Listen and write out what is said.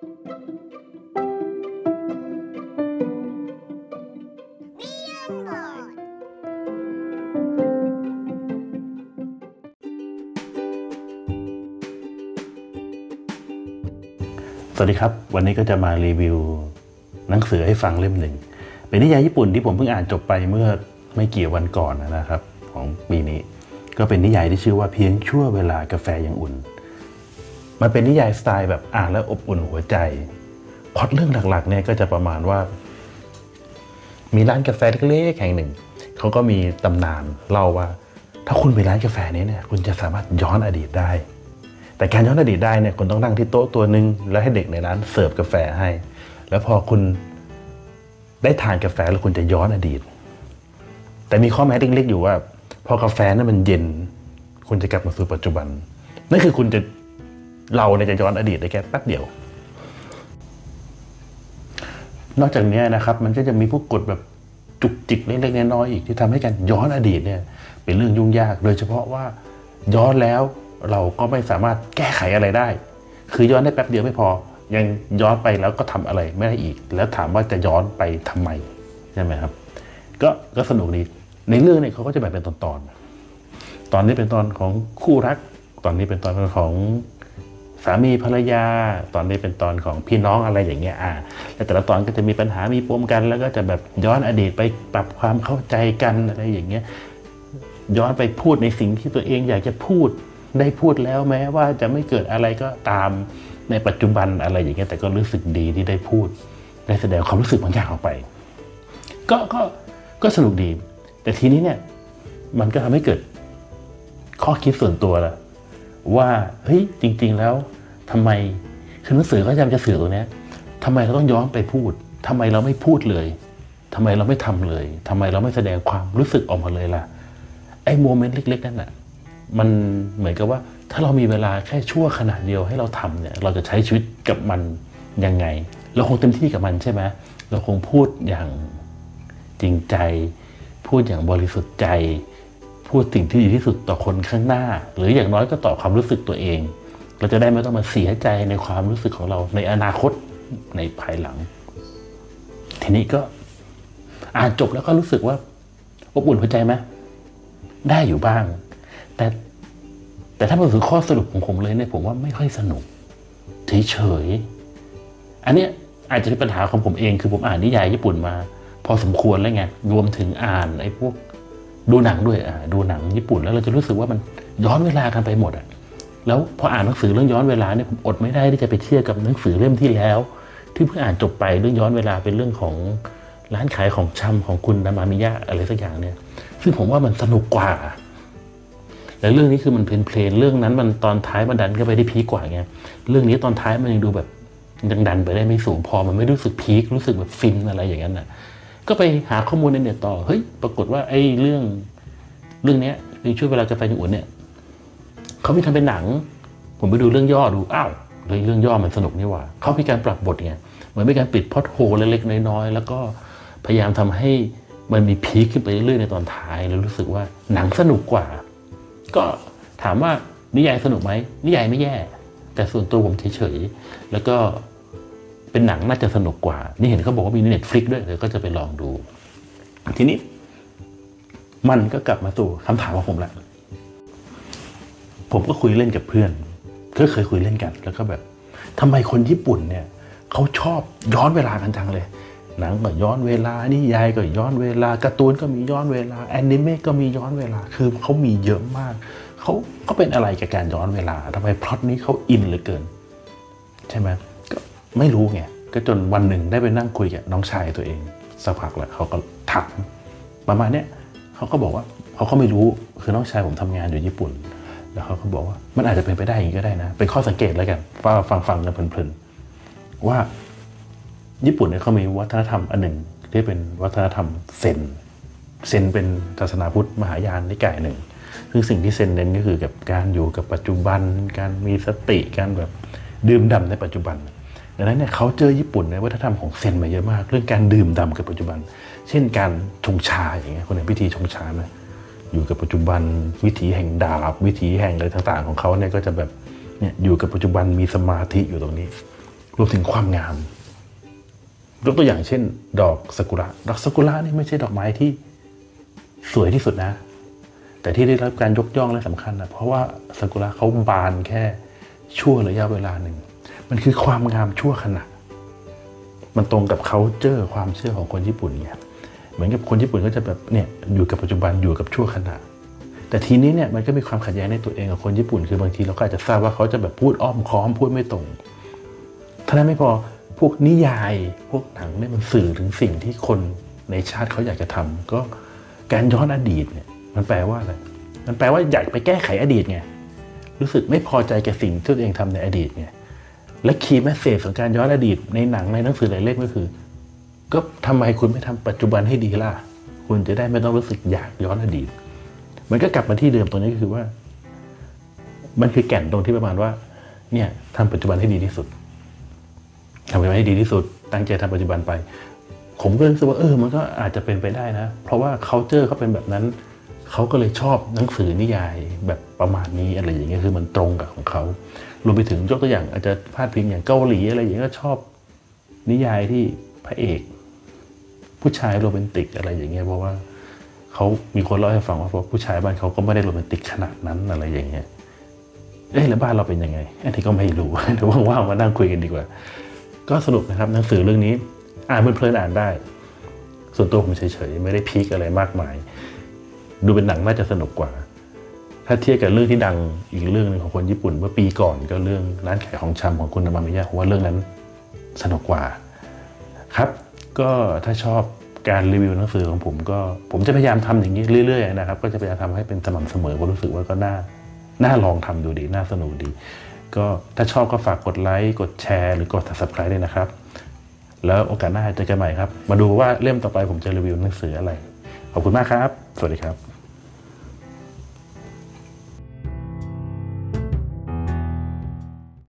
สวัสดีครับ วันนี้ก็จะมารีวิวหนังสือให้ฟังเล่มหนึ่ง เป็นนิยายญี่ปุ่นที่ผมเพิ่งอ่านจบไปเมื่อไม่กี่วันก่อนนะครับ ของปีนี้ ก็เป็นนิยายที่ชื่อว่าเพียงชั่วเวลากาแฟยังอุ่น มันเป็นนิยายสไตล์แบบอ่านแล้วอบอุ่นหัวใจพอตเรื่องหลักๆเนี่ยก็จะประมาณว่า มีร้านกาแฟเล็กๆแห่งหนึ่งเขาก็มีตำนานเล่าว่า ถ้าคุณไปร้านกาแฟนี้เนี่ยคุณจะสามารถย้อนอดีตได้ แต่การย้อนอดีตได้เนี่ยคุณต้องนั่งที่โต๊ะตัวหนึ่งแล้วให้เด็กในร้านเสิร์ฟกาแฟให้ แล้วพอคุณได้ทานกาแฟแล้วคุณจะย้อนอดีต แต่มีข้อแม้เล็กๆอยู่ว่า พอกาแฟนั้นมันเย็น คุณจะกลับมาสู่ปัจจุบันนั่นคือคุณจะ เราเนี่ยจะย้อนอดีตได้แค่แป๊บเดียว นอกจากนี้นะครับ มันก็จะมีพวกกฎแบบจุกจิกเล็กๆน้อยๆอีกที่ทำให้การย้อนอดีตเนี่ย เป็นเรื่องยุ่งยาก โดยเฉพาะว่าย้อนแล้วเราก็ไม่สามารถแก้ไขอะไรได้ คือย้อนได้แป๊บเดียวไม่พอ ยังย้อนไปแล้วก็ทำอะไรไม่ได้อีก แล้วถามว่าจะย้อนไปทำไมใช่ไหมครับ ก็ก็สนุกดีในเรื่องเนี่ยเขาก็จะแบ่งเป็นตอนๆตอนนี้เป็นตอนของคู่รัก ตอนนี้เป็นตอนของ สามีภรรยา ตอนนี้เป็นตอนของพี่น้องอะไรอย่างเงี้ยอ่าแล้วแต่ละตอนก็จะมีปัญหามีปมกัน แล้วก็จะแบบย้อนอดีตไปปรับความเข้าใจกันอะไรอย่างเงี้ยย้อนไปพูดในสิ่งที่ตัวเองอยากจะพูดได้พูดแล้วแม้ว่าจะไม่เกิดอะไรก็ตามในปัจจุบันอะไรอย่างเงี้ยแต่ก็รู้สึกดีที่ได้พูด ได้แสดงความรู้สึกบางอย่างออกไป ก็ก็ก็สนุกดี แต่ทีนี้เนี่ยมันก็ทำให้เกิดข้อคิดส่วนตัวละ ว่าเฮ้ยจริง ๆ แล้วทำไมคือหนังสือก็พยายามจะสื่อตรงนี้ทำไมเราต้องย้อนไปพูดทำไมเราไม่พูดเลยทำไมเราไม่ทำเลยทำไมเราไม่แสดงความรู้สึกออกมาเลยล่ะไอ้โมเมนต์เล็ก ๆ นั่นน่ะมันเหมือนกับว่าถ้าเรามีเวลาแค่ชั่วขณะเดียวให้เราทำเนี่ย เราจะใช้ชีวิตกับมันยังไง เราคงเต็มที่กับมันใช่ไหมเราคงพูดอย่างจริงใจ พูดอย่างบริสุทธิ์ใจ พูดสิ่งที่ดีที่สุดต่อคนข้างหน้า หรืออย่างน้อยก็ต่อความรู้สึกตัวเอง เราจะได้ไม่ต้องมาเสียใจในความรู้สึกของเราในอนาคตในภายหลัง ทีนี้ก็อ่านจบแล้วก็รู้สึกว่าอบอุ่นหัวใจไหมได้อยู่บ้าง แต่แต่ถ้ามาถึงข้อสรุปของผมเลยเนี่ยผมว่าไม่ค่อยสนุกเฉยๆอันเนี้ยอาจจะเป็นปัญหาของผมเองคือผมอ่านนิยายญี่ปุ่นมา พอสมควรแล้วไงรวมถึงอ่านไอ้พวก ดูหนังด้วยอ่าดูหนังญี่ปุ่นแล้วเราจะรู้สึกว่ามันย้อนเวลากันไปหมดอะแล้วพออ่านหนังสือเรื่องย้อนเวลาเนี่ยผมอดไม่ได้ที่จะไปเทียบกับหนังสือเล่มที่แล้ว ที่เพิ่งอ่านจบไปเรื่องย้อนเวลาเป็นเรื่องของร้านขายของชำของคุณนามามิยะอะไรสักอย่างเนี่ย ซึ่งผมว่ามันสนุกกว่าแต่เรื่องนี้คือมันเพลนเพลนเรื่องนั้นมันตอนท้ายมันดันก็ไปได้พีกว่าไงเรื่องนี้ตอนท้ายมันยังดูแบบยังดันไปได้ไม่สูงพอมันไม่รู้สึกพีครู้สึกแบบฟินอะไรอย่างนั้นน่ะ ก็ไปหาข้อมูลในเน็ตต่อเฮ้ยปรากฏว่าไอ้เรื่องเรื่องเนี้ยในช่วงเวลากาแฟญี่ปุ่นเนี่ยเขามีทำเป็นหนัง ผมไปดูเรื่องย่อดูอ้าวเรื่องเรื่องย่อมันสนุกนี่หว่าเขามีการปรับบทไงเหมือนมีการปิดพอดโฮเล็กๆน้อยๆแล้วก็พยายามทำให้มันมีพีคขึ้นไปเรื่อยๆในตอนท้ายแล้วรู้สึกว่าหนังสนุกกว่า ก็ถามว่านิยายสนุกไหมนิยายไม่แย่ แต่ส่วนตัวผมเฉยๆแล้วก็ เป็นหนังน่าจะสนุกกว่า นี่เห็นเขาบอกว่ามีเน็ตฟลิกด้วยเดี๋ยวก็จะไปลองดู ทีนี้ มันก็กลับมาสู่คำถามของผมแหละ ผมก็คุยเล่นกับเพื่อน ก็เคยคุยเล่นกัน แล้วก็แบบทำไมคนญี่ปุ่นเนี่ยเขาชอบย้อนเวลากันจังเลย หนังก็ย้อนเวลานิยายก็ย้อนเวลาการ์ตูนก็มีย้อนเวลาแอนิเมะก็มีย้อนเวลา คือเขามีเยอะมากเขาเขาเป็นอะไรกับการย้อนเวลาทำไมพล็อตนี้เขาอินเหลือเกิน ใช่ไหม ไม่รู้ไงก็จนวันหนึ่งได้ไปนั่งคุยกับน้องชายตัวเองสักพักแล้วเขาก็ถามประมาณเนี้ยเขาก็บอกว่าเขาก็ไม่รู้คือน้องชายผมทำงานอยู่ญี่ปุ่น แล้วเขาก็บอกว่ามันอาจจะเป็นไปได้อย่างนี้ก็ได้นะ เป็นข้อสังเกตแล้วกันว่าฟังฟังกันเพลินๆว่าญี่ปุ่นเนี่ยเขามีวัฒนธรรมอันหนึ่งที่เป็นวัฒนธรรมเซนเซนเป็นศาสนาพุทธมหายานนิกายหนึ่งซึ่งสิ่งที่เซนเน้นก็คือกับการอยู่กับปัจจุบัน การมีสติการแบบดื่มด่าในปัจจุบัน ดังนั้นเนี่ยเขาเจอญี่ปุ่นในวัฒนธรรมของเซนมาเยอะมาก เรื่องการดื่มด่ากับปัจจุบัน เช่นการชงชาอย่างเงี้ยคนเห็นพิธีชงชาไหมอยู่กับปัจจุบันวิถีแห่งดาบ วิถีแห่งอะไรต่างๆ ของเขาเนี่ยก็จะแบบเนี่ยอยู่กับปัจจุบันมีสมาธิอยู่ตรงนี้ รวมถึงความงามยกตัวอย่างเช่น ดอกซากุระดอกซากุระนี่ไม่ใช่ดอกไม้ที่สวยที่สุดนะ แต่ที่ได้รับการยกย่องและสำคัญนะเพราะว่าซากุระเขาบานแค่ชั่วระยะเวลาหนึ่ง มันคือความงามชั่วขณะ มันตรงกับ c u เจอร์ความเชื่อของคนญี่ปุ่นเนี่ยเหมือนกับคนญี่ปุ่นก็จะแบบเนี่ยอยู่กับปัจจุบันอยู่กับชั่วขณะ แต่ทีนี้เนี่ยมันก็มีความขัดแย้งในตัวเองกับคนญี่ปุ่น คือบางทีเราก็อาจจะทราบว่าเขาจะแบบพูดอ้อมค้อมพูดไม่ตรงเท่านั้นไม่พอพวกนิยายพวกหนังเนี่ยมันสื่อถึงสิ่งที่คนในชาติเขาอยากจะทำก็การย้อนอดีตเนี่ยมันแปลว่าอะไรมันแปลว่าอยากไปแก้ไขอดีตไงรู้สึกไม่พอใจกับสิ่งที่ตัวเองทำในอดีตไง และคีย์แมสเซจของการย้อนอดีตในหนังในหนังสือหลายเล่มก็คือ ก็ทำไมคุณไม่ทำปัจจุบันให้ดีล่ะ คุณจะได้ไม่ต้องรู้สึกอยากย้อนอดีต มันก็กลับมาที่เดิมตรงนี้ก็คือว่า มันคือแก่นตรงที่ประมาณว่า เนี่ยทำปัจจุบันให้ดีที่สุดทำปัจจุบันให้ดีที่สุด ตั้งใจทำปัจจุบันไป ผมก็รู้สึกว่าเออ มันก็อาจจะเป็นไปได้นะ เพราะว่า c u เจอร์เขาเป็นแบบนั้น เขาก็เลยชอบหนังสือนิยายแบบประมาณนี้อะไรอย่างเงี้ยคือมันตรงกับของเขารวมไปถึงยกตัวอย่างอาจจะพาดพิงอย่างเกาหลีอะไรอย่างเงี้ยก็ชอบนิยายที่พระเอก ผู้ชายโรแมนติกอะไรอย่างเงี้ยเพราะว่าเขามีคนเล่าให้ฟังว่าผู้ชายบ้านเขาก็ไม่ได้โรแมนติกขนาดนั้นอะไรอย่างเงี้ยเอ๊ะแล้วบ้านเราเป็นยังไงอันนี้ก็ไม่รู้เดี๋ยวว่างๆมานั่งคุยกันดีกว่า ก็สรุปนะครับหนังสือเรื่องนี้ อ่านเพลินๆอ่านได้ ส่วนตัวผมเฉยๆไม่ได้พีคอะไรมากมาย ดูเป็นหนังน่าจะสนุกกว่า ถ้าเทียบกับเรื่องที่ดังอีกเรื่องหนึ่งของคนญี่ปุ่น เมื่อปีก่อนก็เรื่องร้านขายของชำของคุณนามามิยะผมว่าเรื่องนั้นสนุกกว่า ครับ ก็ถ้าชอบการรีวิวหนังสือของผมก็ผมจะพยายามทำอย่างนี้เรื่อยๆนะครับ ก็จะพยายามทำให้เป็นสม่ำเสมอเพราะรู้สึกว่าก็น่าน่าลองทำดูดี น่าสนุกดี ก็ถ้าชอบก็ฝากกดไลค์กดแชร์หรือกด subscribe ด้วยนะครับ แล้วโอกาสหน้าเจอกันใหม่ครับ มาดูว่าเล่มต่อไปผมจะรีวิวหนังสืออะไร ขอบคุณมากครับ สวัสดีครับ